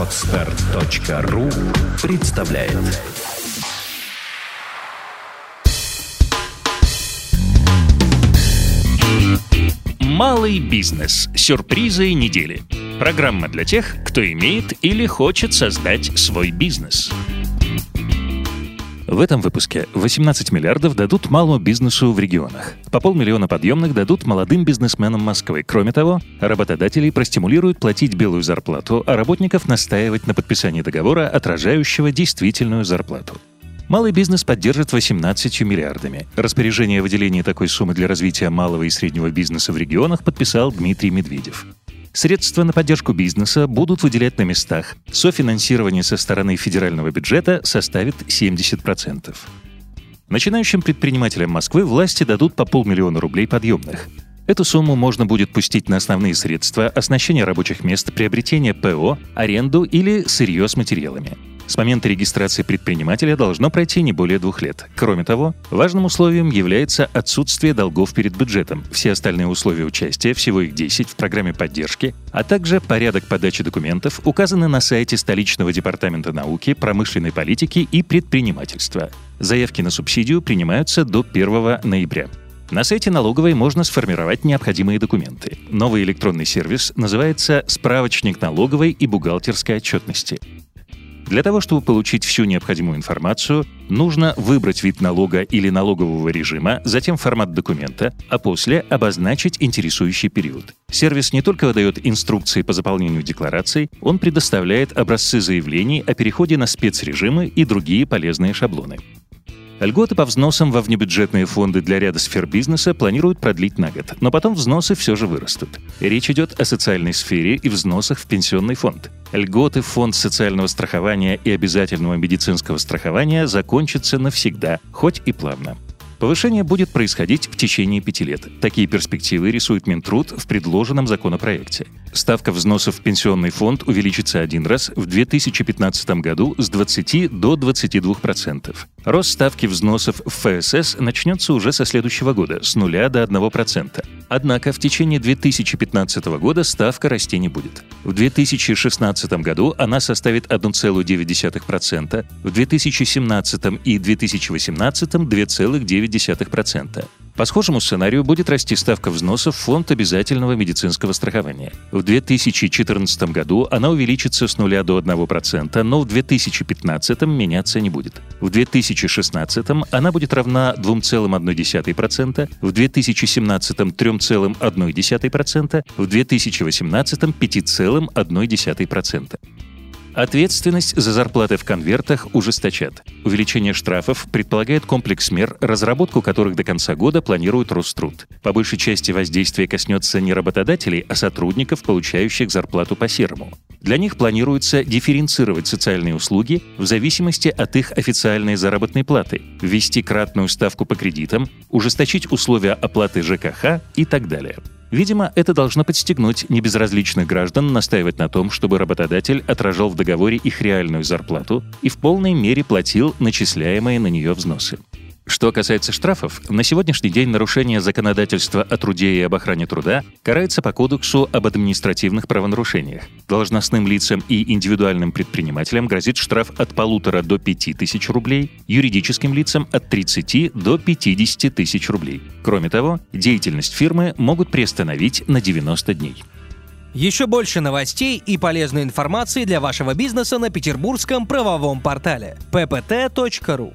Отстар.ру представляет Малый бизнес. Сюрпризы недели. Программа для тех, кто имеет или хочет создать свой бизнес. В этом выпуске 18 миллиардов дадут малому бизнесу в регионах. По полмиллиона подъемных дадут молодым бизнесменам Москвы. Кроме того, работодателей простимулируют платить белую зарплату, а работников настаивать на подписании договора, отражающего действительную зарплату. Малый бизнес поддержит 18 миллиардами. Распоряжение о выделении такой суммы для развития малого и среднего бизнеса в регионах подписал Дмитрий Медведев. Средства на поддержку бизнеса будут выделять на местах. Софинансирование со стороны федерального бюджета составит 70%. Начинающим предпринимателям Москвы власти дадут по полмиллиона рублей подъемных. Эту сумму можно будет пустить на основные средства оснащения рабочих мест, приобретение ПО, аренду или сырье с материалами. С момента регистрации предпринимателя должно пройти не более двух лет. Кроме того, важным условием является отсутствие долгов перед бюджетом. Все остальные условия участия, всего их 10, в программе поддержки, а также порядок подачи документов указаны на сайте столичного департамента науки, промышленной политики и предпринимательства. Заявки на субсидию принимаются до 1 ноября. На сайте налоговой можно сформировать необходимые документы. Новый электронный сервис называется «Справочник налоговой и бухгалтерской отчетности». Для того, чтобы получить всю необходимую информацию, нужно выбрать вид налога или налогового режима, затем формат документа, а после обозначить интересующий период. Сервис не только выдает инструкции по заполнению деклараций, он предоставляет образцы заявлений о переходе на спецрежимы и другие полезные шаблоны. Льготы по взносам во внебюджетные фонды для ряда сфер бизнеса планируют продлить на год, но потом взносы все же вырастут. Речь идет о социальной сфере и взносах в пенсионный фонд. Льготы в фонд социального страхования и обязательного медицинского страхования закончатся навсегда, хоть и плавно. Повышение будет происходить в течение пяти лет. Такие перспективы рисует Минтруд в предложенном законопроекте. Ставка взносов в пенсионный фонд увеличится один раз в 2015 году с 20 до 22%. Рост ставки взносов в ФСС начнется уже со следующего года, с нуля до 1%. Однако в течение 2015 года ставка расти не будет. В 2016 году она составит 1,9%, в 2017 и 2018 – 2,9%. По схожему сценарию будет расти ставка взносов в фонд обязательного медицинского страхования. В 2014 году она увеличится с 0 до 1%, но в 2015 меняться не будет. В 2016 она будет равна 2,1%, в 2017 3,1%, в 2018 5,1%. Ответственность за зарплаты в конвертах ужесточат. Увеличение штрафов предполагает комплекс мер, разработку которых до конца года планирует Роструд. По большей части воздействие коснется не работодателей, а сотрудников, получающих зарплату по-серому. Для них планируется дифференцировать социальные услуги в зависимости от их официальной заработной платы, ввести кратную ставку по кредитам, ужесточить условия оплаты ЖКХ и так далее. Видимо, это должно подстегнуть небезразличных граждан настаивать на том, чтобы работодатель отражал в договоре их реальную зарплату и в полной мере платил начисляемые на нее взносы. Что касается штрафов, на сегодняшний день нарушение законодательства о труде и об охране труда карается по Кодексу об административных правонарушениях. Должностным лицам и индивидуальным предпринимателям грозит штраф от полутора до пяти тысяч рублей, юридическим лицам от 30 до 50 тысяч рублей. Кроме того, деятельность фирмы могут приостановить на 90 дней. Еще больше новостей и полезной информации для вашего бизнеса на петербургском правовом портале ppt.ru